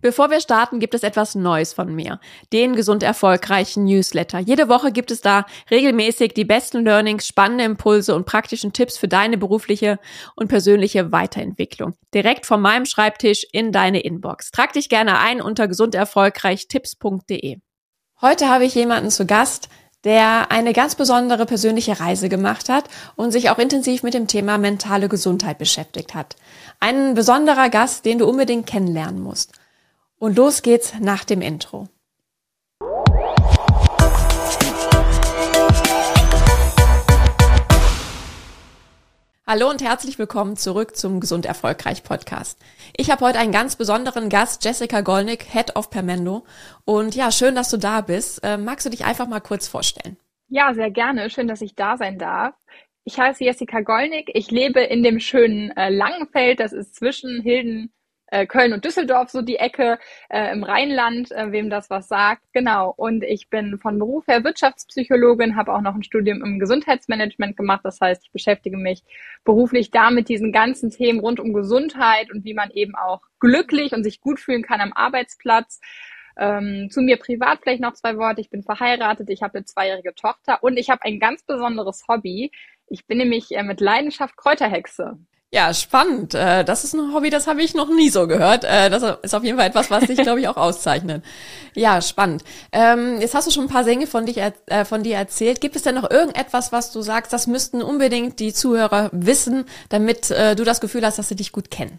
Bevor wir starten, gibt es etwas Neues von mir. Den gesund erfolgreichen Newsletter. Jede Woche gibt es da regelmäßig die besten Learnings, spannende Impulse und praktischen Tipps für deine berufliche und persönliche Weiterentwicklung. Direkt von meinem Schreibtisch in deine Inbox. Trag dich gerne ein unter gesunderfolgreichtipps.de. Heute habe ich jemanden zu Gast, der eine ganz besondere persönliche Reise gemacht hat und sich auch intensiv mit dem Thema mentale Gesundheit beschäftigt hat. Ein besonderer Gast, den du unbedingt kennenlernen musst. Und los geht's nach dem Intro. Hallo und herzlich willkommen zurück zum Gesund Erfolgreich Podcast. Ich habe heute einen ganz besonderen Gast, Jessica Golnick, Head of Permendo. Und ja, schön, dass du da bist. Äh, magst du dich einfach mal kurz vorstellen? Ja, sehr gerne. Schön, dass ich da sein darf. Ich heiße Jessica Golnick. Ich lebe in dem schönen äh, Langenfeld. Das ist zwischen Hilden äh, Köln und Düsseldorf, so die Ecke äh, im Rheinland, äh, wem das was sagt. Genau. Und ich bin von Beruf her Wirtschaftspsychologin, habe auch noch ein Studium im Gesundheitsmanagement gemacht. Das heißt, ich beschäftige mich beruflich da mit diesen ganzen Themen rund um Gesundheit und wie man eben auch glücklich und sich gut fühlen kann am Arbeitsplatz. Ähm, zu mir privat vielleicht noch zwei Worte. Ich bin verheiratet, ich habe eine zweijährige Tochter und ich habe ein ganz besonderes Hobby. Ich bin nämlich äh, mit Leidenschaft Kräuterhexe. Ja, spannend. Äh, das ist ein Hobby, das habe ich noch nie so gehört. Äh, das ist auf jeden Fall etwas, was dich, glaube ich, auch auszeichnet. Ja, spannend. Ähm, jetzt hast du schon ein paar Dinge von, dich, äh, von dir erzählt. Gibt es denn noch irgendetwas, was du sagst, das müssten unbedingt die Zuhörer wissen, damit du das Gefühl hast, dass sie dich gut kennen?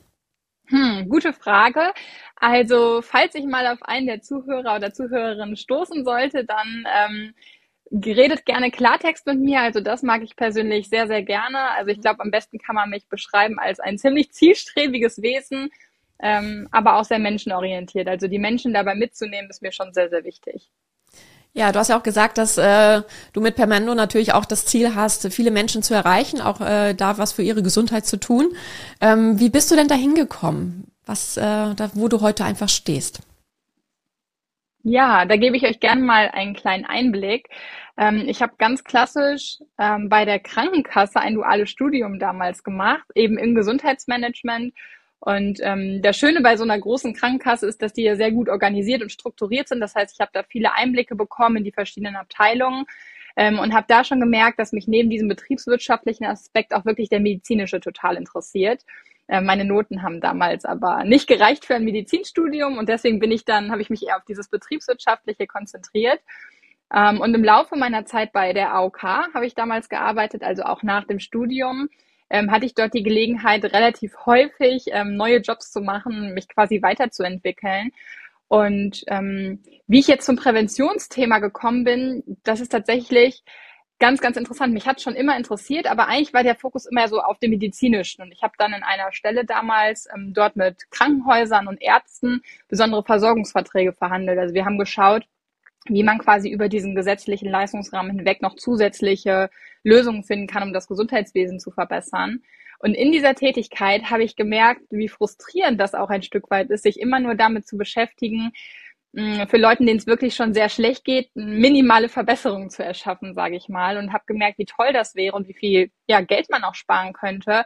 Hm, gute Frage. Also, falls ich mal auf einen der Zuhörer oder Zuhörerinnen stoßen sollte, dann ähm, redet gerne Klartext mit mir. Also das mag ich persönlich sehr, sehr gerne. Also ich glaube, am besten kann man mich beschreiben als ein ziemlich zielstrebiges Wesen, ähm, aber auch sehr menschenorientiert. Also die Menschen dabei mitzunehmen, ist mir schon sehr, sehr wichtig. Ja, du hast ja auch gesagt, dass äh, du mit Permendo natürlich auch das Ziel hast, viele Menschen zu erreichen, auch äh, da was für ihre Gesundheit zu tun. Ähm, wie bist du denn da hingekommen, was, äh, da, wo du heute einfach stehst? Ja, da gebe ich euch gerne mal einen kleinen Einblick. Ähm, ich habe ganz klassisch ähm, bei der Krankenkasse ein duales Studium damals gemacht, eben im Gesundheitsmanagement. Und ähm, das Schöne bei so einer großen Krankenkasse ist, dass die ja sehr gut organisiert und strukturiert sind. Das heißt, ich habe da viele Einblicke bekommen in die verschiedenen Abteilungen ähm, und habe da schon gemerkt, dass mich neben diesem betriebswirtschaftlichen Aspekt auch wirklich der medizinische total interessiert. Äh, meine Noten haben damals aber nicht gereicht für ein Medizinstudium und deswegen bin ich dann, habe ich mich eher auf dieses betriebswirtschaftliche konzentriert. Ähm, und im Laufe meiner Zeit bei der AOK habe ich damals gearbeitet, also auch nach dem Studium, ähm, hatte ich dort die Gelegenheit, relativ häufig ähm, neue Jobs zu machen, mich quasi weiterzuentwickeln. Und ähm, wie ich jetzt zum Präventionsthema gekommen bin, das ist tatsächlich ganz, ganz interessant. Mich hat schon immer interessiert, aber eigentlich war der Fokus immer so auf dem medizinischen. Und ich habe dann in einer Stelle damals ähm, dort mit Krankenhäusern und Ärzten besondere Versorgungsverträge verhandelt. Also wir haben geschaut, wie man quasi über diesen gesetzlichen Leistungsrahmen hinweg noch zusätzliche Lösungen finden kann, um das Gesundheitswesen zu verbessern. Und in dieser Tätigkeit habe ich gemerkt, wie frustrierend das auch ein Stück weit ist, sich immer nur damit zu beschäftigen, Mm, für Leuten, denen es wirklich schon sehr schlecht geht, minimale Verbesserungen zu erschaffen, sage ich mal. Und habe gemerkt, wie toll das wäre und wie viel ja, Geld man auch sparen könnte,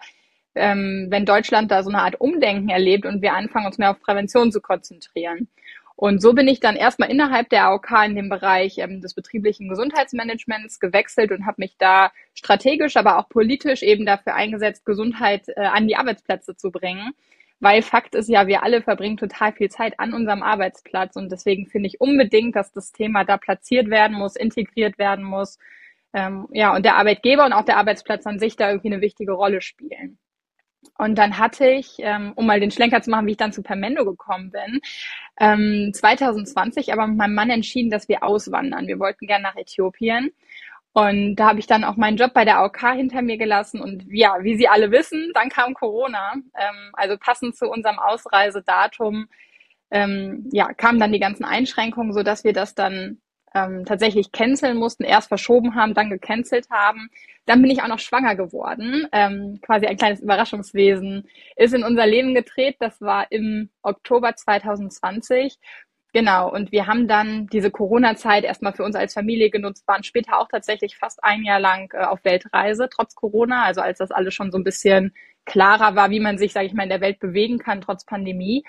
ähm, wenn Deutschland da so eine Art Umdenken erlebt und wir anfangen, uns mehr auf Prävention zu konzentrieren. Und so bin ich dann erstmal innerhalb der AOK in dem Bereich ähm, des betrieblichen Gesundheitsmanagements gewechselt und habe mich da strategisch, aber auch politisch eben dafür eingesetzt, Gesundheit äh, an die Arbeitsplätze zu bringen. Weil Fakt ist ja, wir alle verbringen total viel Zeit an unserem Arbeitsplatz und deswegen finde ich unbedingt, dass das Thema da platziert werden muss, integriert werden muss. Ähm, ja, und der Arbeitgeber und auch der Arbeitsplatz an sich da irgendwie eine wichtige Rolle spielen. Und dann hatte ich, ähm, um mal den Schlenker zu machen, wie ich dann zu Permendo gekommen bin, ähm, 2020 aber mit meinem Mann entschieden, dass wir auswandern. Wir wollten gerne nach Äthiopien. Und da habe ich dann auch meinen Job bei der AOK hinter mir gelassen. Und ja, wie Sie alle wissen, dann kam Corona. Ähm, also passend zu unserem Ausreisedatum ähm, ja, kamen dann die ganzen Einschränkungen, so dass wir das dann ähm, tatsächlich canceln mussten, erst verschoben haben, dann gecancelt haben. Dann bin ich auch noch schwanger geworden. Ähm, quasi ein kleines Überraschungswesen ist in unser Leben gedreht. Das war im Oktober 2020. Genau, und wir haben dann diese Corona-Zeit erstmal für uns als Familie genutzt, waren später auch tatsächlich fast ein Jahr lang äh, auf Weltreise, trotz Corona, also als das alles schon so ein bisschen klarer war, wie man sich, sage ich mal, in der Welt bewegen kann, trotz Pandemie.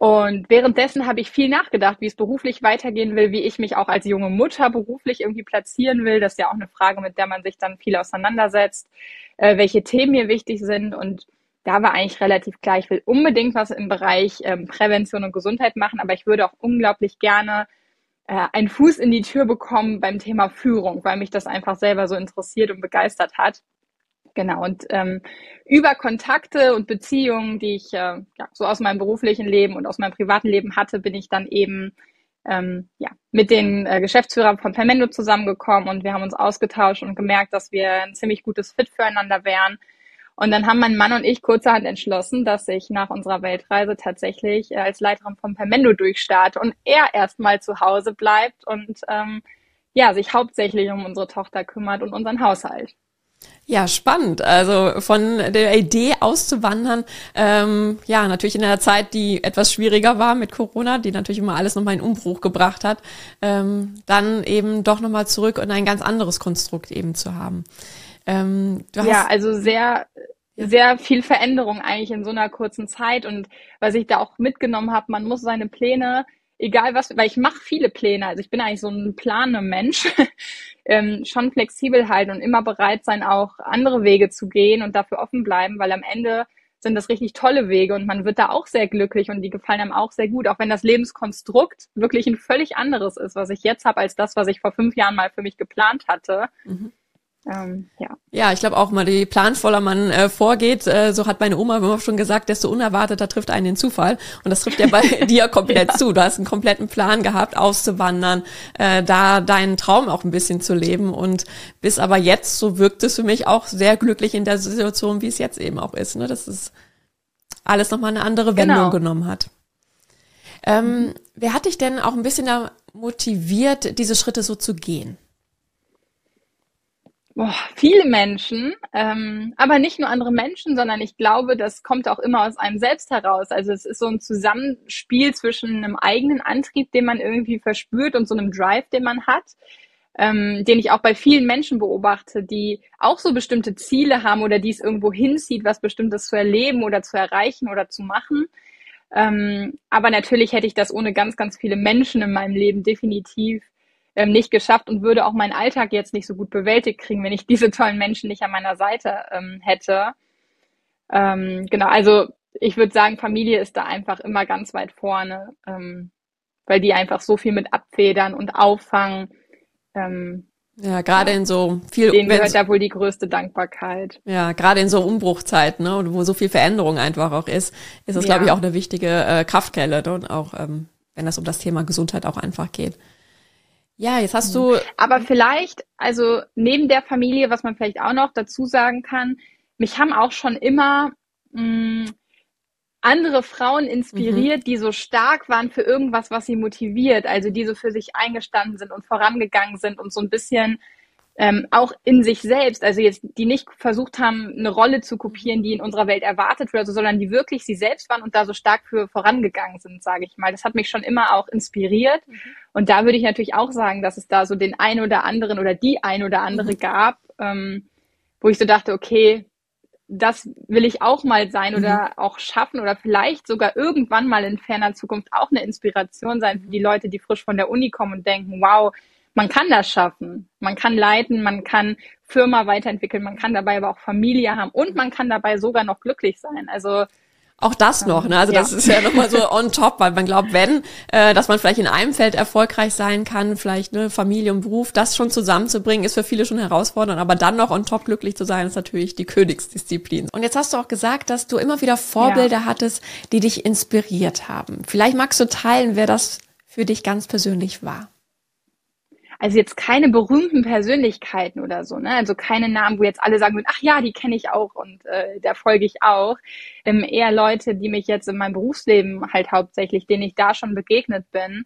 Und währenddessen habe ich viel nachgedacht, wie es beruflich weitergehen will, wie ich mich auch als junge Mutter beruflich irgendwie platzieren will. Das ist ja auch eine Frage, mit der man sich dann viel auseinandersetzt, äh, welche Themen mir wichtig sind. Und da war eigentlich relativ klar, ich will unbedingt was im Bereich ähm, Prävention und Gesundheit machen, aber ich würde auch unglaublich gerne äh, einen Fuß in die Tür bekommen beim Thema Führung, weil mich das einfach selber so interessiert und begeistert hat. Genau, und ähm, über Kontakte und Beziehungen, die ich äh, ja, so aus meinem beruflichen Leben und aus meinem privaten Leben hatte, bin ich dann eben ähm, ja, mit den äh, Geschäftsführern von Permendo zusammengekommen und wir haben uns ausgetauscht und gemerkt, dass wir ein ziemlich gutes Fit füreinander wären. Und dann haben mein Mann und ich kurzerhand entschlossen, dass ich nach unserer Weltreise tatsächlich äh, als Leiterin von Permendo durchstarte und er erstmal zu Hause bleibt und ähm, ja, sich hauptsächlich um unsere Tochter kümmert und unseren Haushalt. Ja, spannend. Also von der Idee auszuwandern, ähm, ja, natürlich in einer Zeit, die etwas schwieriger war mit Corona, die natürlich immer alles nochmal in Umbruch gebracht hat, ähm, dann eben doch nochmal zurück und ein ganz anderes Konstrukt eben zu haben. Ähm, ja, also sehr, sehr viel Veränderung eigentlich in so einer kurzen Zeit und was ich da auch mitgenommen habe, man muss seine Pläne egal was, weil ich mache viele Pläne, also ich bin eigentlich so ein planer Mensch, ähm, schon flexibel halten und immer bereit sein, auch andere Wege zu gehen und dafür offen bleiben, weil am Ende sind das richtig tolle Wege und man wird da auch sehr glücklich und die gefallen einem auch sehr gut, auch wenn das Lebenskonstrukt wirklich ein völlig anderes ist, was ich jetzt habe, als das, was ich vor fünf Jahren mal für mich geplant hatte. Mhm. Ähm, ja. ja, ich glaube auch mal, je planvoller man äh, vorgeht, äh, so hat meine Oma immer schon gesagt, desto unerwarteter trifft einen den Zufall. Und das trifft ja bei dir komplett ja. zu. Du hast einen kompletten Plan gehabt, auszuwandern, äh, da deinen Traum auch ein bisschen zu leben und bis aber jetzt, so wirkt es für mich auch sehr glücklich in der Situation, wie es jetzt eben auch ist, ne? dass es alles nochmal eine andere Wendung genau. genommen hat. Ähm, wer hat dich denn auch ein bisschen da motiviert, diese Schritte so zu gehen? Boah, viele Menschen, ähm, aber nicht nur andere Menschen, sondern ich glaube, das kommt auch immer aus einem selbst heraus. Also es ist so ein Zusammenspiel zwischen einem eigenen Antrieb, den man irgendwie verspürt und so einem Drive, den man hat, ähm, den ich auch bei vielen Menschen beobachte, die auch so bestimmte Ziele haben oder die es irgendwo hinzieht, was Bestimmtes zu erleben oder zu erreichen oder zu machen. Ähm, aber natürlich hätte ich das ohne ganz, ganz viele Menschen in meinem Leben definitiv ähm, nicht geschafft und würde auch meinen Alltag jetzt nicht so gut bewältigt kriegen, wenn ich diese tollen Menschen nicht an meiner Seite ähm, hätte. Ähm, genau, also ich würde sagen, Familie ist da einfach immer ganz weit vorne, ähm, weil die einfach so viel mit abfedern und auffangen. Ähm, ja, gerade ja. in so viel. Denen gehört da wohl die größte Dankbarkeit. Ja, gerade in so Umbruchzeiten, ne, wo so viel Veränderung einfach auch ist, ist das, ja. glaube ich, auch eine wichtige äh, Kraftquelle ne, und auch, ähm, wenn es um das Thema Gesundheit auch einfach geht. Ja, jetzt hast du. Aber vielleicht, also neben der Familie, was man vielleicht auch noch dazu sagen kann, mich haben auch schon immer mh, mm, andere Frauen inspiriert, mhm. die so stark waren für irgendwas, was sie motiviert, also die so für sich eingestanden sind und vorangegangen sind und so ein bisschen ähm, auch in sich selbst, also jetzt, die nicht versucht haben, eine Rolle zu kopieren, die in unserer Welt erwartet wird, sondern die wirklich sie selbst waren und da so stark für vorangegangen sind, sage ich mal. Das hat mich schon immer auch inspiriert. Mhm. Und da würde ich natürlich auch sagen, dass es da so den ein oder anderen oder die ein oder andere mhm. gab, ähm, wo ich so dachte, okay, das will ich auch mal sein oder mhm. auch schaffen oder vielleicht sogar irgendwann mal in ferner Zukunft auch eine Inspiration sein für die Leute, die frisch von der Uni kommen und denken, wow, man kann das schaffen. Man kann leiten, man kann Firma weiterentwickeln, man kann dabei aber auch Familie haben und man kann dabei sogar noch glücklich sein. Also auch das noch, ne? Also ja. das ist ja nochmal so on top, weil man glaubt, wenn, äh, dass man vielleicht in einem Feld erfolgreich sein kann, vielleicht ne, Familie und Beruf, das schon zusammenzubringen, ist für viele schon herausfordernd, aber dann noch on top glücklich zu sein, ist natürlich die Königsdisziplin. Und jetzt hast du auch gesagt, dass du immer wieder Vorbilder ja. hattest, die dich inspiriert haben. Vielleicht magst du teilen, wer das für dich ganz persönlich war also jetzt keine berühmten Persönlichkeiten oder so, ne? Also keine Namen, wo jetzt alle sagen würden, ach ja, die kenne ich auch und äh, da folge ich auch. Ähm, eher Leute, die mich jetzt in meinem Berufsleben halt hauptsächlich, denen ich da schon begegnet bin.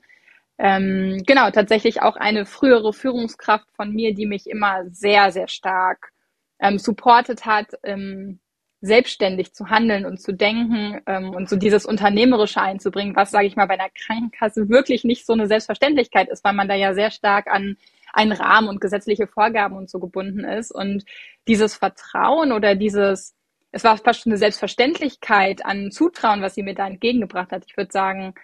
Ähm, genau, tatsächlich auch eine frühere Führungskraft von mir, die mich immer sehr, sehr stark ähm, supportet hat, ähm, selbstständig zu handeln und zu denken ähm, und so dieses Unternehmerische einzubringen, was, sage ich mal, bei einer Krankenkasse wirklich nicht so eine Selbstverständlichkeit ist, weil man da ja sehr stark an einen Rahmen und gesetzliche Vorgaben und so gebunden ist. Und dieses Vertrauen oder dieses es war fast schon eine Selbstverständlichkeit an Zutrauen, was sie mir da entgegengebracht hat. Ich würde sagen,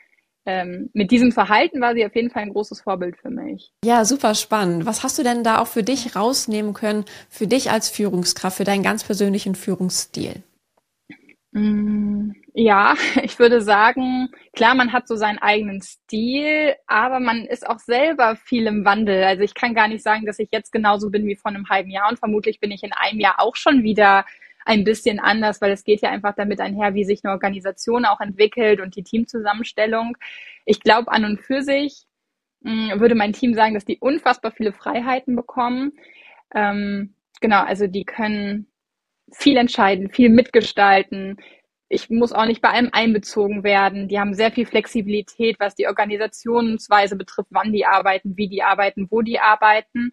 ähm, mit diesem Verhalten war sie auf jeden Fall ein großes Vorbild für mich. Ja, super spannend. Was hast du denn da auch für dich rausnehmen können, für dich als Führungskraft, für deinen ganz persönlichen Führungsstil? Mm, ja, ich würde sagen, klar, man hat so seinen eigenen Stil, aber man ist auch selber viel im Wandel. Also ich kann gar nicht sagen, dass ich jetzt genauso bin wie vor einem halben Jahr und vermutlich bin ich in einem Jahr auch schon wieder ein bisschen anders, weil es geht ja einfach damit einher, wie sich eine Organisation auch entwickelt und die Teamzusammenstellung. Ich glaube an und für sich mm, würde mein Team sagen, dass die unfassbar viele Freiheiten bekommen. Ähm, genau, also die können viel entscheiden, viel mitgestalten. Ich muss auch nicht bei allem einbezogen werden. Die haben sehr viel Flexibilität, was die Organisationsweise betrifft, wann die arbeiten, wie die arbeiten, wo die arbeiten.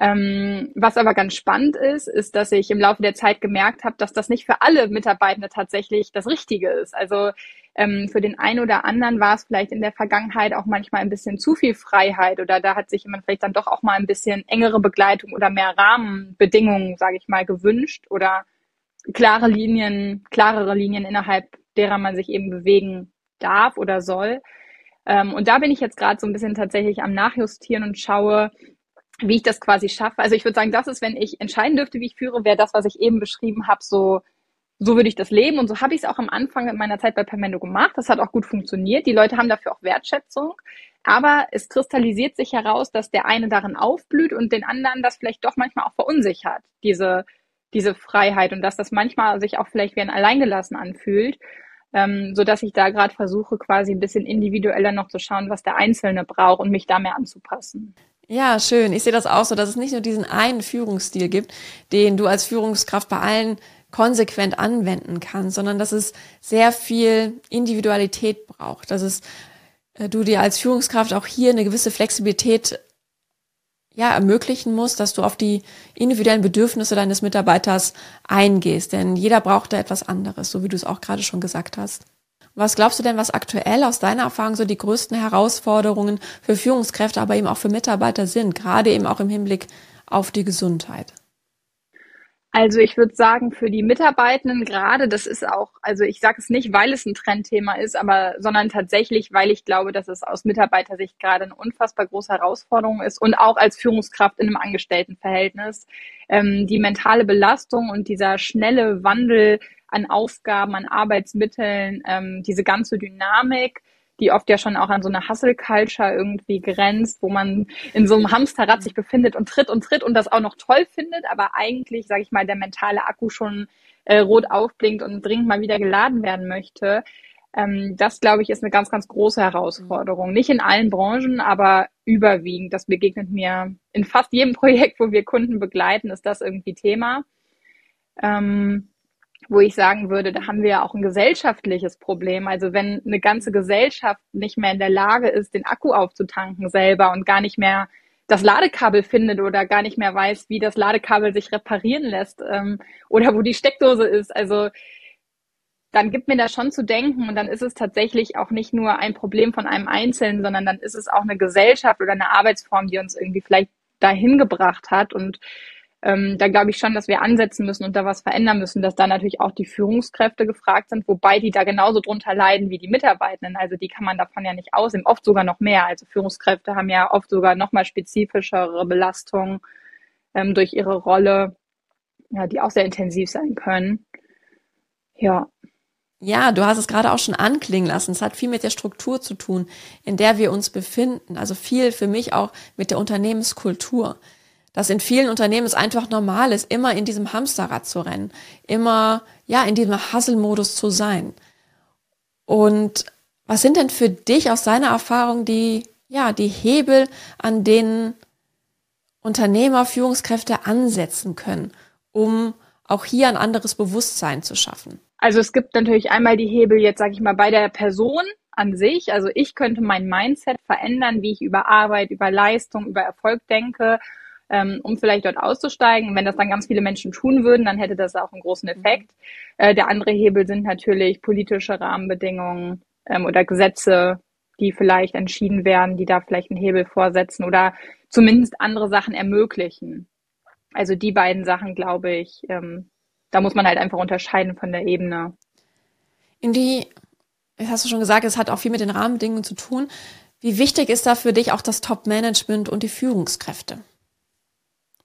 Ähm, was aber ganz spannend ist, ist, dass ich im Laufe der Zeit gemerkt habe, dass das nicht für alle Mitarbeitende tatsächlich das Richtige ist. Also ähm, für den einen oder anderen war es vielleicht in der Vergangenheit auch manchmal ein bisschen zu viel Freiheit oder da hat sich jemand vielleicht dann doch auch mal ein bisschen engere Begleitung oder mehr Rahmenbedingungen, sage ich mal, gewünscht oder klare Linien, klarere Linien innerhalb derer man sich eben bewegen darf oder soll. Ähm, und da bin ich jetzt gerade so ein bisschen tatsächlich am Nachjustieren und schaue, wie ich das quasi schaffe. Also ich würde sagen, das ist, wenn ich entscheiden dürfte, wie ich führe, wäre das, was ich eben beschrieben habe, so, so würde ich das leben. Und so habe ich es auch am Anfang in meiner Zeit bei Permendo gemacht. Das hat auch gut funktioniert. Die Leute haben dafür auch Wertschätzung. Aber es kristallisiert sich heraus, dass der eine darin aufblüht und den anderen das vielleicht doch manchmal auch verunsichert, diese, diese Freiheit und dass das manchmal sich auch vielleicht wie ein Alleingelassen anfühlt. Ähm, so dass ich da gerade versuche, quasi ein bisschen individueller noch zu schauen, was der Einzelne braucht und mich da mehr anzupassen. Ja, schön. Ich sehe das auch so, dass es nicht nur diesen einen Führungsstil gibt, den du als Führungskraft bei allen konsequent anwenden kannst, sondern dass es sehr viel Individualität braucht, dass es äh, du dir als Führungskraft auch hier eine gewisse Flexibilität ja, ermöglichen musst, dass du auf die individuellen Bedürfnisse deines Mitarbeiters eingehst. Denn jeder braucht da etwas anderes, so wie du es auch gerade schon gesagt hast. Was glaubst du denn, was aktuell aus deiner Erfahrung so die größten Herausforderungen für Führungskräfte, aber eben auch für Mitarbeiter sind, gerade eben auch im Hinblick auf die Gesundheit? Also ich würde sagen, für die Mitarbeitenden gerade, das ist auch, also ich sage es nicht, weil es ein Trendthema ist, aber sondern tatsächlich, weil ich glaube, dass es aus Mitarbeitersicht gerade eine unfassbar große Herausforderung ist und auch als Führungskraft in einem Angestelltenverhältnis. Ähm, die mentale Belastung und dieser schnelle Wandel an Aufgaben, an Arbeitsmitteln, ähm, diese ganze Dynamik, die oft ja schon auch an so eine Hustle-Culture irgendwie grenzt, wo man in so einem Hamsterrad sich befindet und tritt und tritt und das auch noch toll findet, aber eigentlich, sage ich mal, der mentale Akku schon äh, rot aufblinkt und dringend mal wieder geladen werden möchte. Ähm, das, glaube ich, ist eine ganz, ganz große Herausforderung. Nicht in allen Branchen, aber überwiegend. Das begegnet mir in fast jedem Projekt, wo wir Kunden begleiten, ist das irgendwie Thema. Ähm, wo ich sagen würde, da haben wir ja auch ein gesellschaftliches Problem. Also wenn eine ganze Gesellschaft nicht mehr in der Lage ist, den Akku aufzutanken selber und gar nicht mehr das Ladekabel findet oder gar nicht mehr weiß, wie das Ladekabel sich reparieren lässt ähm, oder wo die Steckdose ist. Also dann gibt mir das schon zu denken und dann ist es tatsächlich auch nicht nur ein Problem von einem Einzelnen, sondern dann ist es auch eine Gesellschaft oder eine Arbeitsform, die uns irgendwie vielleicht dahin gebracht hat und ähm, da glaube ich schon, dass wir ansetzen müssen und da was verändern müssen, dass da natürlich auch die Führungskräfte gefragt sind, wobei die da genauso drunter leiden wie die Mitarbeitenden. Also die kann man davon ja nicht ausnehmen, oft sogar noch mehr. Also Führungskräfte haben ja oft sogar noch mal spezifischere Belastungen ähm, durch ihre Rolle, ja, die auch sehr intensiv sein können. Ja. Ja, du hast es gerade auch schon anklingen lassen. Es hat viel mit der Struktur zu tun, in der wir uns befinden. Also viel für mich auch mit der Unternehmenskultur dass in vielen Unternehmen es einfach normal ist, immer in diesem Hamsterrad zu rennen, immer ja in diesem Hustle-Modus zu sein. Und was sind denn für dich aus deiner Erfahrung die ja die Hebel, an denen Unternehmer, Führungskräfte ansetzen können, um auch hier ein anderes Bewusstsein zu schaffen? Also es gibt natürlich einmal die Hebel jetzt, sage ich mal, bei der Person an sich. Also ich könnte mein Mindset verändern, wie ich über Arbeit, über Leistung, über Erfolg denke ähm, um vielleicht dort auszusteigen. Wenn das dann ganz viele Menschen tun würden, dann hätte das auch einen großen mhm. Effekt. Äh, der andere Hebel sind natürlich politische Rahmenbedingungen ähm, oder Gesetze, die vielleicht entschieden werden, die da vielleicht einen Hebel vorsetzen oder zumindest andere Sachen ermöglichen. Also die beiden Sachen, glaube ich, ähm, da muss man halt einfach unterscheiden von der Ebene. In die, hast du schon gesagt, es hat auch viel mit den Rahmenbedingungen zu tun. Wie wichtig ist da für dich auch das Top-Management und die Führungskräfte?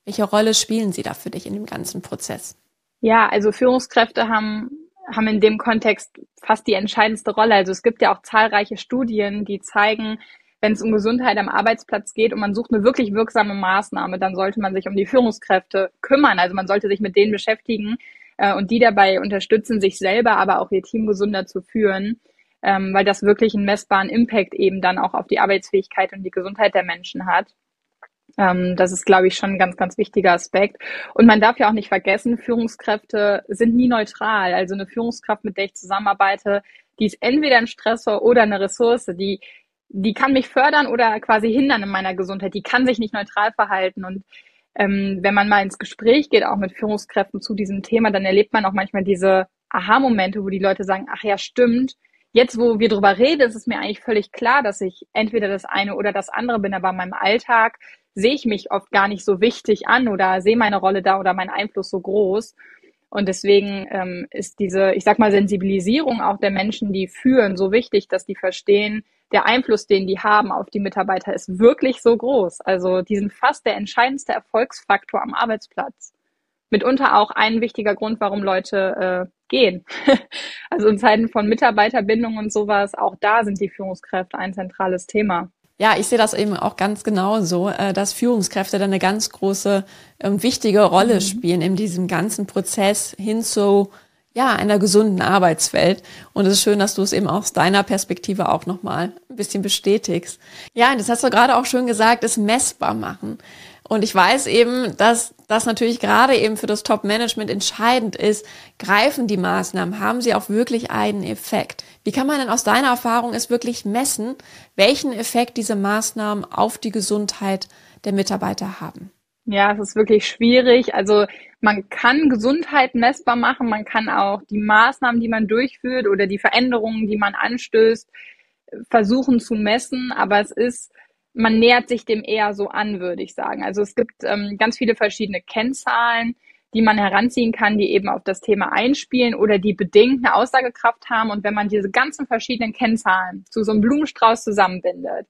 Welche Rolle spielen sie da für dich in dem ganzen Prozess? Ja, also Führungskräfte haben, haben in dem Kontext fast die entscheidendste Rolle. Also es gibt ja auch zahlreiche Studien, die zeigen, wenn es um Gesundheit am Arbeitsplatz geht und man sucht eine wirklich wirksame Maßnahme, dann sollte man sich um die Führungskräfte kümmern. Also man sollte sich mit denen beschäftigen äh, und die dabei unterstützen, sich selber, aber auch ihr Team gesünder zu führen, ähm, weil das wirklich einen messbaren Impact eben dann auch auf die Arbeitsfähigkeit und die Gesundheit der Menschen hat. Ähm, das ist, glaube ich, schon ein ganz, ganz wichtiger Aspekt. Und man darf ja auch nicht vergessen, Führungskräfte sind nie neutral. Also eine Führungskraft, mit der ich zusammenarbeite, die ist entweder ein Stressor oder eine Ressource, die die kann mich fördern oder quasi hindern in meiner Gesundheit. Die kann sich nicht neutral verhalten. Und ähm, wenn man mal ins Gespräch geht, auch mit Führungskräften zu diesem Thema, dann erlebt man auch manchmal diese Aha-Momente, wo die Leute sagen, ach ja, stimmt. Jetzt, wo wir drüber reden, ist es mir eigentlich völlig klar, dass ich entweder das eine oder das andere bin, aber in meinem Alltag sehe ich mich oft gar nicht so wichtig an oder sehe meine Rolle da oder mein Einfluss so groß. Und deswegen ähm, ist diese, ich sag mal, Sensibilisierung auch der Menschen, die führen, so wichtig, dass die verstehen, der Einfluss, den die haben auf die Mitarbeiter, ist wirklich so groß. Also die sind fast der entscheidendste Erfolgsfaktor am Arbeitsplatz. Mitunter auch ein wichtiger Grund, warum Leute äh, gehen. also in Zeiten von Mitarbeiterbindung und sowas, auch da sind die Führungskräfte ein zentrales Thema. Ja, ich sehe das eben auch ganz genau so, äh, dass Führungskräfte dann eine ganz große und wichtige Rolle mhm. spielen in diesem ganzen Prozess hin zu ja, einer gesunden Arbeitswelt. Und es ist schön, dass du es eben aus deiner Perspektive auch nochmal ein bisschen bestätigst. Ja, und das hast du gerade auch schön gesagt, es messbar machen. Und ich weiß eben, dass das natürlich gerade eben für das Top-Management entscheidend ist. Greifen die Maßnahmen? Haben sie auch wirklich einen Effekt? Wie kann man denn aus deiner Erfahrung es wirklich messen, welchen Effekt diese Maßnahmen auf die Gesundheit der Mitarbeiter haben? Ja, es ist wirklich schwierig. Also man kann Gesundheit messbar machen, man kann auch die Maßnahmen, die man durchführt oder die Veränderungen, die man anstößt, versuchen zu messen, aber es ist man nähert sich dem eher so an, würde ich sagen. Also es gibt ähm, ganz viele verschiedene Kennzahlen, die man heranziehen kann, die eben auf das Thema einspielen oder die bedingt eine Aussagekraft haben. Und wenn man diese ganzen verschiedenen Kennzahlen zu so einem Blumenstrauß zusammenbindet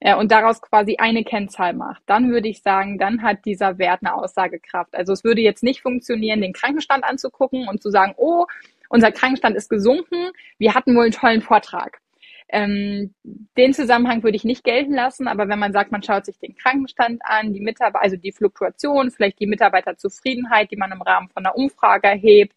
äh, und daraus quasi eine Kennzahl macht, dann würde ich sagen, dann hat dieser Wert eine Aussagekraft. Also es würde jetzt nicht funktionieren, den Krankenstand anzugucken und zu sagen, oh, unser Krankenstand ist gesunken, wir hatten wohl einen tollen Vortrag. Ähm, den Zusammenhang würde ich nicht gelten lassen, aber wenn man sagt, man schaut sich den Krankenstand an, die Mitarbeiter, also die Fluktuation, vielleicht die Mitarbeiterzufriedenheit, die man im Rahmen von einer Umfrage erhebt,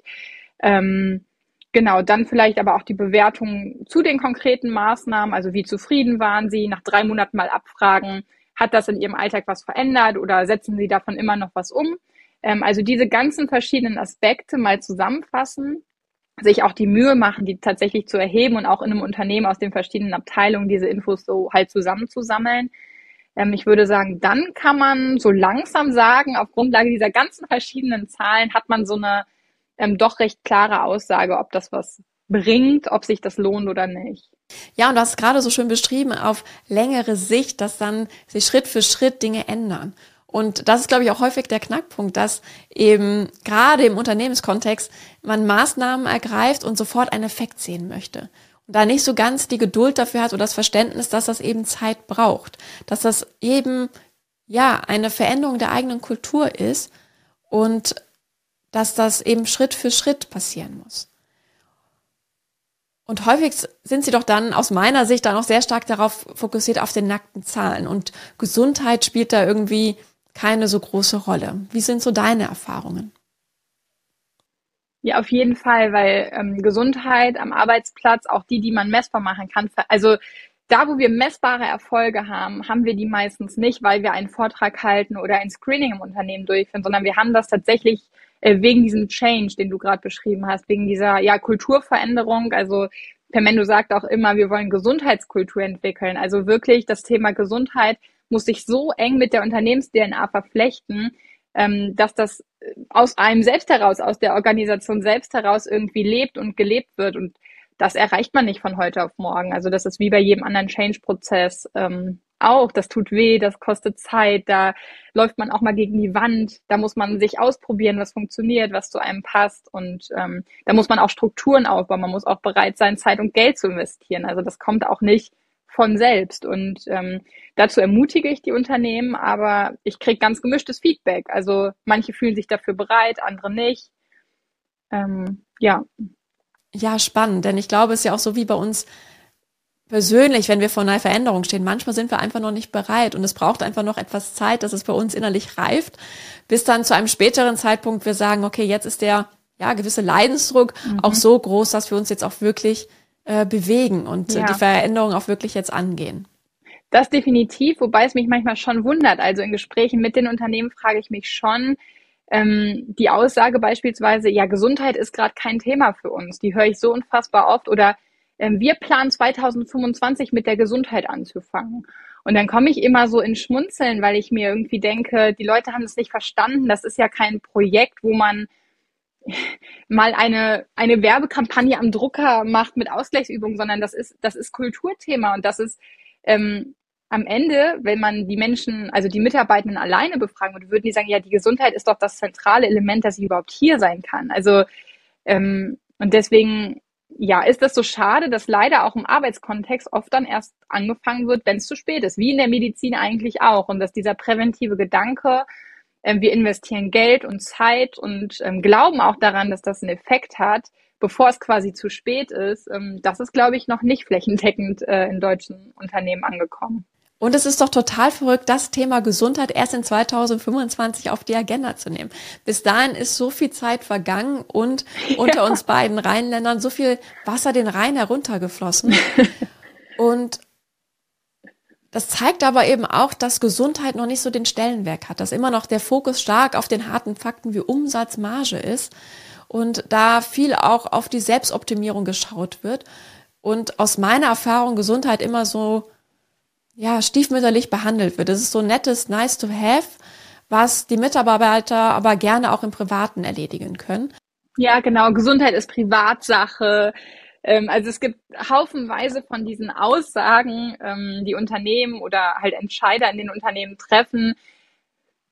ähm, Genau, dann vielleicht aber auch die Bewertung zu den konkreten Maßnahmen, also wie zufrieden waren Sie, nach drei Monaten mal abfragen, hat das in Ihrem Alltag was verändert oder setzen Sie davon immer noch was um? Ähm, also diese ganzen verschiedenen Aspekte mal zusammenfassen sich auch die Mühe machen, die tatsächlich zu erheben und auch in einem Unternehmen aus den verschiedenen Abteilungen diese Infos so halt zusammenzusammeln. Ähm, ich würde sagen, dann kann man so langsam sagen, auf Grundlage dieser ganzen verschiedenen Zahlen hat man so eine ähm, doch recht klare Aussage, ob das was bringt, ob sich das lohnt oder nicht. Ja, und du hast gerade so schön beschrieben, auf längere Sicht, dass dann sich Schritt für Schritt Dinge ändern. Und das ist, glaube ich, auch häufig der Knackpunkt, dass eben gerade im Unternehmenskontext man Maßnahmen ergreift und sofort einen Effekt sehen möchte. Und da nicht so ganz die Geduld dafür hat oder das Verständnis, dass das eben Zeit braucht. Dass das eben, ja, eine Veränderung der eigenen Kultur ist und dass das eben Schritt für Schritt passieren muss. Und häufig sind sie doch dann aus meiner Sicht dann auch sehr stark darauf fokussiert auf den nackten Zahlen. Und Gesundheit spielt da irgendwie keine so große Rolle. Wie sind so deine Erfahrungen? Ja, auf jeden Fall, weil ähm, Gesundheit am Arbeitsplatz, auch die, die man messbar machen kann, also da, wo wir messbare Erfolge haben, haben wir die meistens nicht, weil wir einen Vortrag halten oder ein Screening im Unternehmen durchführen, sondern wir haben das tatsächlich äh, wegen diesem Change, den du gerade beschrieben hast, wegen dieser ja Kulturveränderung. Also Permendo sagt auch immer, wir wollen Gesundheitskultur entwickeln. Also wirklich das Thema Gesundheit muss sich so eng mit der Unternehmens-DNA verflechten, ähm, dass das aus einem selbst heraus, aus der Organisation selbst heraus irgendwie lebt und gelebt wird. Und das erreicht man nicht von heute auf morgen. Also das ist wie bei jedem anderen Change-Prozess. Ähm, auch, das tut weh, das kostet Zeit, da läuft man auch mal gegen die Wand, da muss man sich ausprobieren, was funktioniert, was zu einem passt und ähm, da muss man auch Strukturen aufbauen, man muss auch bereit sein, Zeit und Geld zu investieren. Also das kommt auch nicht von selbst und ähm, dazu ermutige ich die Unternehmen, aber ich kriege ganz gemischtes Feedback. Also manche fühlen sich dafür bereit, andere nicht. Ähm, ja. Ja, spannend, denn ich glaube, es ist ja auch so wie bei uns persönlich, wenn wir vor einer Veränderung stehen. Manchmal sind wir einfach noch nicht bereit und es braucht einfach noch etwas Zeit, dass es bei uns innerlich reift, bis dann zu einem späteren Zeitpunkt wir sagen, okay, jetzt ist der ja gewisse Leidensdruck mhm. auch so groß, dass wir uns jetzt auch wirklich äh, bewegen und ja. die Veränderung auch wirklich jetzt angehen. Das definitiv, wobei es mich manchmal schon wundert. Also in Gesprächen mit den Unternehmen frage ich mich schon, ähm, die Aussage beispielsweise, ja, Gesundheit ist gerade kein Thema für uns. Die höre ich so unfassbar oft. Oder ähm, wir planen 2025 mit der Gesundheit anzufangen. Und dann komme ich immer so in Schmunzeln, weil ich mir irgendwie denke, die Leute haben es nicht verstanden. Das ist ja kein Projekt, wo man mal eine, eine Werbekampagne am Drucker macht mit Ausgleichsübungen, sondern das ist, das ist Kulturthema und das ist ähm, am Ende, wenn man die Menschen, also die Mitarbeitenden alleine befragen würde, würden die sagen, ja, die Gesundheit ist doch das zentrale Element, dass sie überhaupt hier sein kann. Also ähm, und deswegen ja, ist das so schade, dass leider auch im Arbeitskontext oft dann erst angefangen wird, wenn es zu spät ist, wie in der Medizin eigentlich auch. Und dass dieser präventive Gedanke, wir investieren Geld und Zeit und ähm, glauben auch daran, dass das einen Effekt hat, bevor es quasi zu spät ist, ähm, das ist, glaube ich, noch nicht flächendeckend äh, in deutschen Unternehmen angekommen. Und es ist doch total verrückt, das Thema Gesundheit erst in 2025 auf die Agenda zu nehmen. Bis dahin ist so viel Zeit vergangen und unter ja. uns beiden Rheinländern so viel Wasser den Rhein heruntergeflossen. und das zeigt aber eben auch, dass Gesundheit noch nicht so den Stellenwerk hat, dass immer noch der Fokus stark auf den harten Fakten wie Umsatz, Marge ist und da viel auch auf die Selbstoptimierung geschaut wird und aus meiner Erfahrung Gesundheit immer so ja, stiefmütterlich behandelt wird. Das ist so nettes Nice to have, was die Mitarbeiter aber gerne auch im Privaten erledigen können. Ja, genau. Gesundheit ist Privatsache. Ähm, also es gibt haufenweise von diesen Aussagen, ähm, die Unternehmen oder halt Entscheider in den Unternehmen treffen.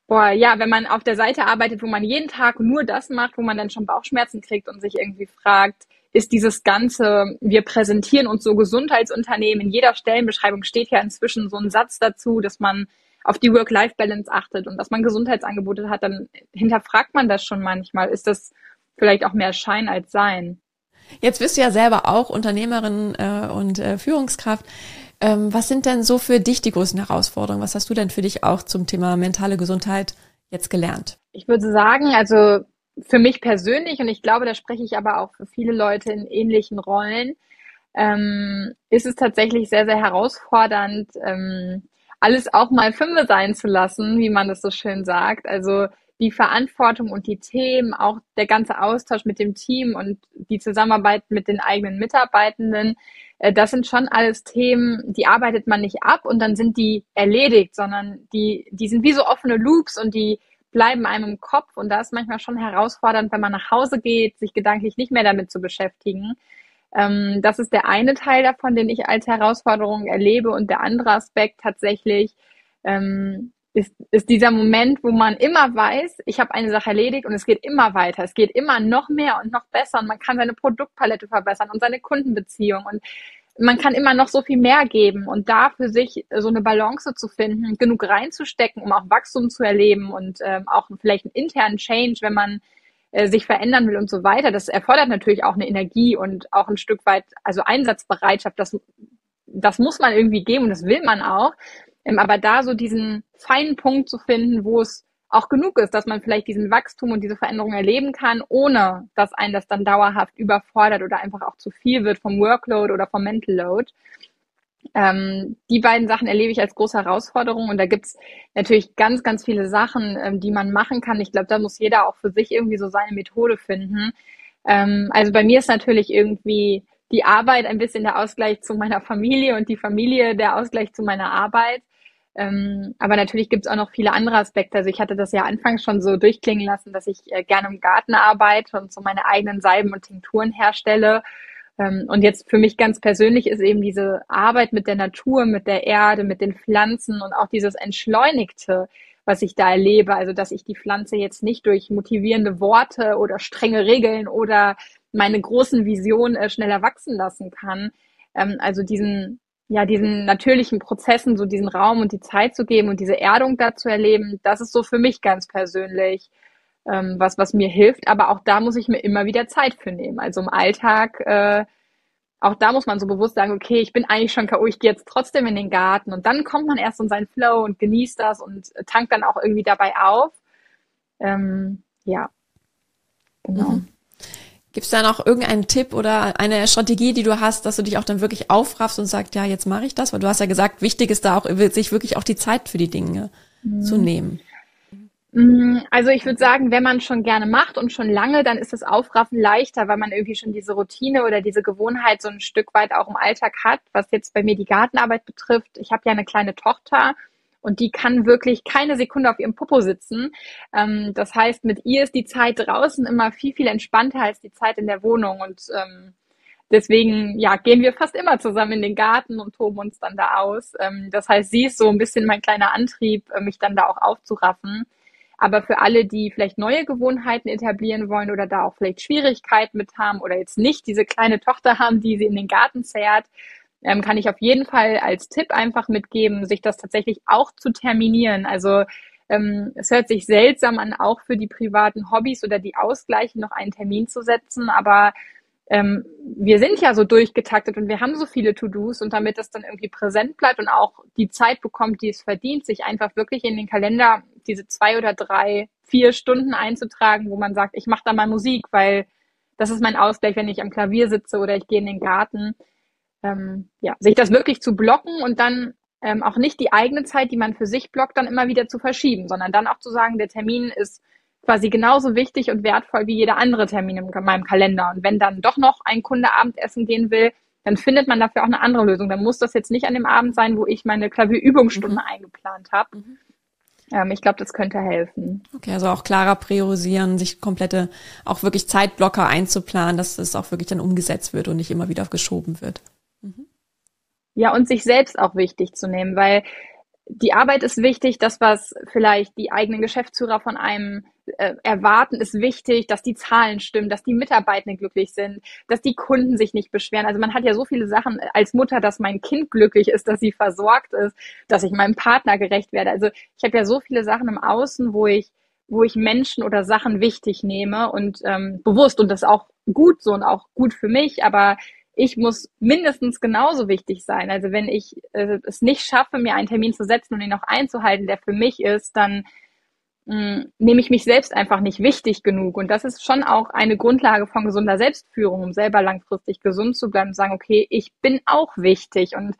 Boah, ja, wenn man auf der Seite arbeitet, wo man jeden Tag nur das macht, wo man dann schon Bauchschmerzen kriegt und sich irgendwie fragt, ist dieses Ganze, wir präsentieren uns so Gesundheitsunternehmen. In jeder Stellenbeschreibung steht ja inzwischen so ein Satz dazu, dass man auf die Work-Life-Balance achtet und dass man Gesundheitsangebote hat, dann hinterfragt man das schon manchmal. Ist das vielleicht auch mehr Schein als Sein? Jetzt bist du ja selber auch Unternehmerin äh, und äh, Führungskraft. Ähm, was sind denn so für dich die größten Herausforderungen? Was hast du denn für dich auch zum Thema mentale Gesundheit jetzt gelernt? Ich würde sagen, also für mich persönlich, und ich glaube, da spreche ich aber auch für viele Leute in ähnlichen Rollen, ähm, ist es tatsächlich sehr, sehr herausfordernd, ähm, alles auch mal Fünfe sein zu lassen, wie man das so schön sagt. Also die Verantwortung und die Themen, auch der ganze Austausch mit dem Team und die Zusammenarbeit mit den eigenen Mitarbeitenden, äh, das sind schon alles Themen, die arbeitet man nicht ab und dann sind die erledigt, sondern die, die sind wie so offene Loops und die bleiben einem im Kopf und da ist manchmal schon herausfordernd, wenn man nach Hause geht, sich gedanklich nicht mehr damit zu beschäftigen. Ähm, das ist der eine Teil davon, den ich als Herausforderung erlebe und der andere Aspekt tatsächlich ähm, ist, ist dieser Moment, wo man immer weiß, ich habe eine Sache erledigt und es geht immer weiter. Es geht immer noch mehr und noch besser und man kann seine Produktpalette verbessern und seine Kundenbeziehung und man kann immer noch so viel mehr geben und da für sich so eine Balance zu finden, genug reinzustecken, um auch Wachstum zu erleben und ähm, auch vielleicht einen internen Change, wenn man äh, sich verändern will und so weiter. Das erfordert natürlich auch eine Energie und auch ein Stück weit, also Einsatzbereitschaft. Das, das muss man irgendwie geben und das will man auch. Ähm, aber da so diesen feinen Punkt zu finden, wo es auch genug ist, dass man vielleicht diesen Wachstum und diese Veränderung erleben kann, ohne dass einen das dann dauerhaft überfordert oder einfach auch zu viel wird vom Workload oder vom Mental Load. Ähm, die beiden Sachen erlebe ich als große Herausforderung und da gibt's natürlich ganz, ganz viele Sachen, ähm, die man machen kann. Ich glaube, da muss jeder auch für sich irgendwie so seine Methode finden. Ähm, also bei mir ist natürlich irgendwie die Arbeit ein bisschen der Ausgleich zu meiner Familie und die Familie der Ausgleich zu meiner Arbeit. Ähm, aber natürlich gibt es auch noch viele andere Aspekte. Also ich hatte das ja anfangs schon so durchklingen lassen, dass ich äh, gerne im Garten arbeite und so meine eigenen Salben und Tinkturen herstelle. Ähm, und jetzt für mich ganz persönlich ist eben diese Arbeit mit der Natur, mit der Erde, mit den Pflanzen und auch dieses Entschleunigte, was ich da erlebe. Also, dass ich die Pflanze jetzt nicht durch motivierende Worte oder strenge Regeln oder meine großen Visionen äh, schneller wachsen lassen kann. Ähm, also diesen, ja, diesen natürlichen Prozessen so diesen Raum und die Zeit zu geben und diese Erdung da zu erleben, das ist so für mich ganz persönlich ähm, was, was mir hilft. Aber auch da muss ich mir immer wieder Zeit für nehmen. Also im Alltag, äh, auch da muss man so bewusst sagen, okay, ich bin eigentlich schon K.O., ich gehe jetzt trotzdem in den Garten und dann kommt man erst in seinen Flow und genießt das und tankt dann auch irgendwie dabei auf. Ähm, ja, genau. Mhm. Gibt es da noch irgendeinen Tipp oder eine Strategie, die du hast, dass du dich auch dann wirklich aufraffst und sagst, ja, jetzt mache ich das? Weil du hast ja gesagt, wichtig ist da auch, sich wirklich auch die Zeit für die Dinge mhm. zu nehmen. Mm, also ich würde sagen, wenn man schon gerne macht und schon lange, dann ist das Aufraffen leichter, weil man irgendwie schon diese Routine oder diese Gewohnheit so ein Stück weit auch im Alltag hat, was jetzt bei mir die Gartenarbeit betrifft. Ich habe ja eine kleine Tochter und die kann wirklich keine Sekunde auf ihrem Popo sitzen. Ähm, das heißt, mit ihr ist die Zeit draußen immer viel, viel entspannter als die Zeit in der Wohnung und ähm, deswegen ja, gehen wir fast immer zusammen in den Garten und toben uns dann da aus. Ähm, das heißt, sie ist so ein bisschen mein kleiner Antrieb, äh, mich dann da auch aufzuraffen. Aber für alle, die vielleicht neue Gewohnheiten etablieren wollen oder da auch vielleicht Schwierigkeiten mit haben oder jetzt nicht diese kleine Tochter haben, die sie in den Garten zerrt, ähm, kann ich auf jeden Fall als Tipp einfach mitgeben, sich das tatsächlich auch zu terminieren. Also ähm, es hört sich seltsam an, auch für die privaten Hobbys oder die Ausgleiche noch einen Termin zu setzen, aber ähm, wir sind ja so durchgetaktet und wir haben so viele To-Dos und damit das dann irgendwie präsent bleibt und auch die Zeit bekommt, die es verdient, sich einfach wirklich in den Kalender diese zwei oder drei, vier Stunden einzutragen, wo man sagt, ich mache da mal Musik, weil das ist mein Ausgleich, wenn ich am Klavier sitze oder ich gehe in den Garten. Ähm, ja, sich das wirklich zu blocken und dann ähm, auch nicht die eigene Zeit, die man für sich blockt, dann immer wieder zu verschieben, sondern dann auch zu sagen, der Termin ist quasi genauso wichtig und wertvoll wie jeder andere Termin in meinem Kalender. Und wenn dann doch noch ein Kunde Abendessen gehen will, dann findet man dafür auch eine andere Lösung. Dann muss das jetzt nicht an dem Abend sein, wo ich meine Klavierübungsstunde mhm. eingeplant habe. Mhm. Ähm, ich glaube, das könnte helfen. Okay, also auch klarer priorisieren, sich komplette, auch wirklich Zeitblocker einzuplanen, dass es auch wirklich dann umgesetzt wird und nicht immer wieder geschoben wird. Ja, und sich selbst auch wichtig zu nehmen, weil die Arbeit ist wichtig, das, was vielleicht die eigenen Geschäftsführer von einem äh, erwarten, ist wichtig, dass die Zahlen stimmen, dass die Mitarbeitenden glücklich sind, dass die Kunden sich nicht beschweren. Also man hat ja so viele Sachen als Mutter, dass mein Kind glücklich ist, dass sie versorgt ist, dass ich meinem Partner gerecht werde. Also ich habe ja so viele Sachen im Außen, wo ich wo ich Menschen oder Sachen wichtig nehme und ähm, bewusst und das auch gut so und auch gut für mich, aber ich muss mindestens genauso wichtig sein. Also wenn ich äh, es nicht schaffe, mir einen Termin zu setzen und ihn auch einzuhalten, der für mich ist, dann mh, nehme ich mich selbst einfach nicht wichtig genug. Und das ist schon auch eine Grundlage von gesunder Selbstführung, um selber langfristig gesund zu bleiben sagen, okay, ich bin auch wichtig und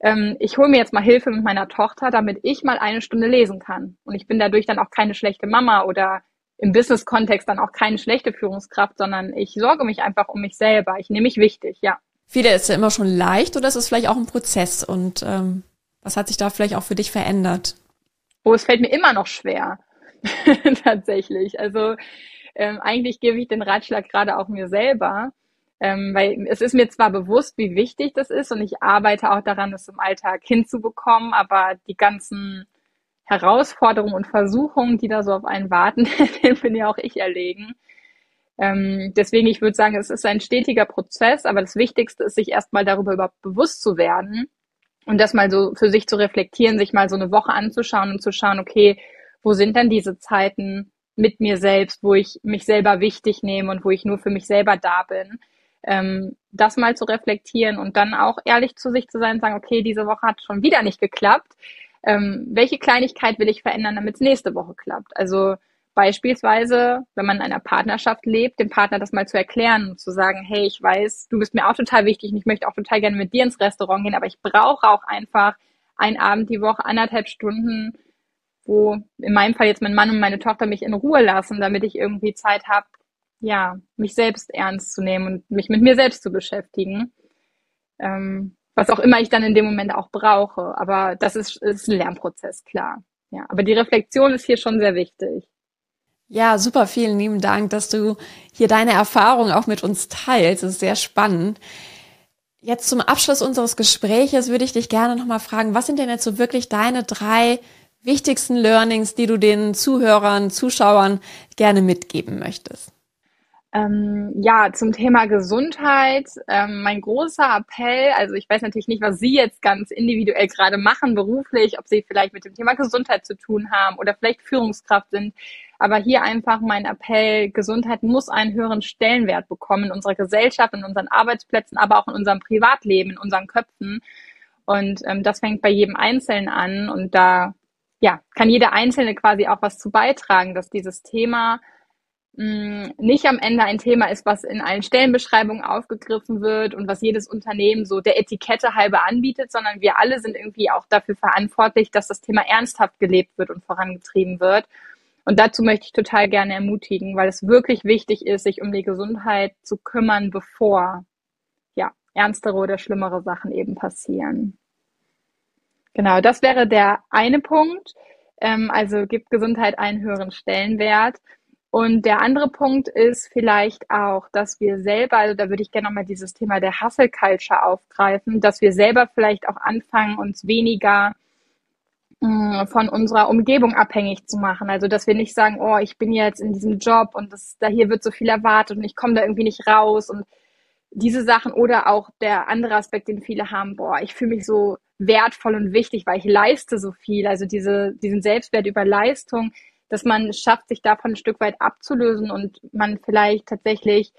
ähm, ich hole mir jetzt mal Hilfe mit meiner Tochter, damit ich mal eine Stunde lesen kann. Und ich bin dadurch dann auch keine schlechte Mama oder im Business-Kontext dann auch keine schlechte Führungskraft, sondern ich sorge mich einfach um mich selber. Ich nehme mich wichtig, ja. Viele ist ja immer schon leicht oder ist es vielleicht auch ein Prozess? Und ähm, was hat sich da vielleicht auch für dich verändert? Oh, es fällt mir immer noch schwer. Tatsächlich. Also ähm, eigentlich gebe ich den Ratschlag gerade auch mir selber. Ähm, weil es ist mir zwar bewusst, wie wichtig das ist und ich arbeite auch daran, das im Alltag hinzubekommen, aber die ganzen Herausforderungen und Versuchungen, die da so auf einen warten, den bin ja auch ich erlegen. Ähm, deswegen, ich würde sagen, es ist ein stetiger Prozess, aber das Wichtigste ist, sich erstmal darüber überhaupt bewusst zu werden und das mal so für sich zu reflektieren, sich mal so eine Woche anzuschauen und zu schauen, okay, wo sind denn diese Zeiten mit mir selbst, wo ich mich selber wichtig nehme und wo ich nur für mich selber da bin. Ähm, das mal zu reflektieren und dann auch ehrlich zu sich zu sein und sagen, okay, diese Woche hat schon wieder nicht geklappt ähm, welche Kleinigkeit will ich verändern, damit es nächste Woche klappt. Also beispielsweise, wenn man in einer Partnerschaft lebt, dem Partner das mal zu erklären und zu sagen, hey, ich weiß, du bist mir auch total wichtig und ich möchte auch total gerne mit dir ins Restaurant gehen, aber ich brauche auch einfach einen Abend die Woche, anderthalb Stunden, wo in meinem Fall jetzt mein Mann und meine Tochter mich in Ruhe lassen, damit ich irgendwie Zeit habe, ja, mich selbst ernst zu nehmen und mich mit mir selbst zu beschäftigen. Ähm, was auch immer ich dann in dem Moment auch brauche. Aber das ist, ist ein Lernprozess, klar. Ja, aber die Reflexion ist hier schon sehr wichtig. Ja, super, vielen lieben Dank, dass du hier deine Erfahrungen auch mit uns teilst. Das ist sehr spannend. Jetzt zum Abschluss unseres Gespräches würde ich dich gerne nochmal fragen, was sind denn jetzt so wirklich deine drei wichtigsten Learnings, die du den Zuhörern, Zuschauern gerne mitgeben möchtest? Ähm, ja, zum Thema Gesundheit, ähm, mein großer Appell, also ich weiß natürlich nicht, was Sie jetzt ganz individuell gerade machen beruflich, ob Sie vielleicht mit dem Thema Gesundheit zu tun haben oder vielleicht Führungskraft sind, aber hier einfach mein Appell, Gesundheit muss einen höheren Stellenwert bekommen in unserer Gesellschaft, in unseren Arbeitsplätzen, aber auch in unserem Privatleben, in unseren Köpfen. Und ähm, das fängt bei jedem Einzelnen an und da ja, kann jeder Einzelne quasi auch was zu beitragen, dass dieses Thema nicht am Ende ein Thema ist, was in allen Stellenbeschreibungen aufgegriffen wird und was jedes Unternehmen so der Etikette halber anbietet, sondern wir alle sind irgendwie auch dafür verantwortlich, dass das Thema ernsthaft gelebt wird und vorangetrieben wird. Und dazu möchte ich total gerne ermutigen, weil es wirklich wichtig ist, sich um die Gesundheit zu kümmern, bevor ja ernstere oder schlimmere Sachen eben passieren. Genau, das wäre der eine Punkt. Ähm, also gibt Gesundheit einen höheren Stellenwert. Und der andere Punkt ist vielleicht auch, dass wir selber, also da würde ich gerne nochmal dieses Thema der Hustle Culture aufgreifen, dass wir selber vielleicht auch anfangen, uns weniger mm, von unserer Umgebung abhängig zu machen. Also dass wir nicht sagen, oh, ich bin jetzt in diesem Job und das, da hier wird so viel erwartet und ich komme da irgendwie nicht raus und diese Sachen oder auch der andere Aspekt, den viele haben, boah, ich fühle mich so wertvoll und wichtig, weil ich leiste so viel. Also diese, diesen Selbstwert über Leistung, dass man schafft, sich davon ein Stück weit abzulösen und man vielleicht tatsächlich,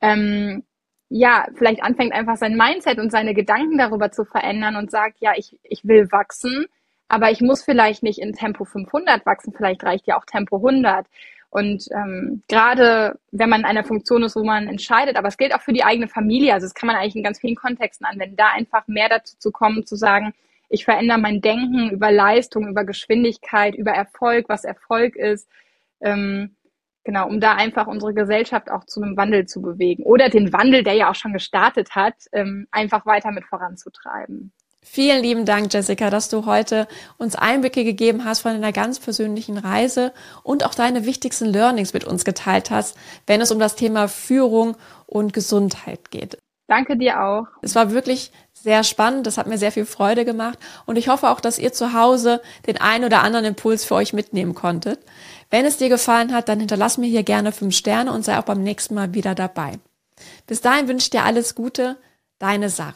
ähm, ja, vielleicht anfängt einfach sein Mindset und seine Gedanken darüber zu verändern und sagt, ja, ich, ich will wachsen, aber ich muss vielleicht nicht in Tempo 500 wachsen, vielleicht reicht ja auch Tempo 100. Und ähm, gerade wenn man in einer Funktion ist, wo man entscheidet, aber es gilt auch für die eigene Familie, also das kann man eigentlich in ganz vielen Kontexten anwenden, da einfach mehr dazu zu kommen, zu sagen, ich verändere mein Denken über Leistung, über Geschwindigkeit, über Erfolg, was Erfolg ist. Ähm, genau, um da einfach unsere Gesellschaft auch zu einem Wandel zu bewegen. Oder den Wandel, der ja auch schon gestartet hat, ähm, einfach weiter mit voranzutreiben. Vielen lieben Dank, Jessica, dass du heute uns Einblicke gegeben hast von deiner ganz persönlichen Reise und auch deine wichtigsten Learnings mit uns geteilt hast, wenn es um das Thema Führung und Gesundheit geht. Danke dir auch. Es war wirklich sehr spannend, das hat mir sehr viel Freude gemacht und ich hoffe auch, dass ihr zu Hause den einen oder anderen Impuls für euch mitnehmen konntet. Wenn es dir gefallen hat, dann hinterlass mir hier gerne fünf Sterne und sei auch beim nächsten Mal wieder dabei. Bis dahin wünsche ich dir alles Gute, deine Sarah.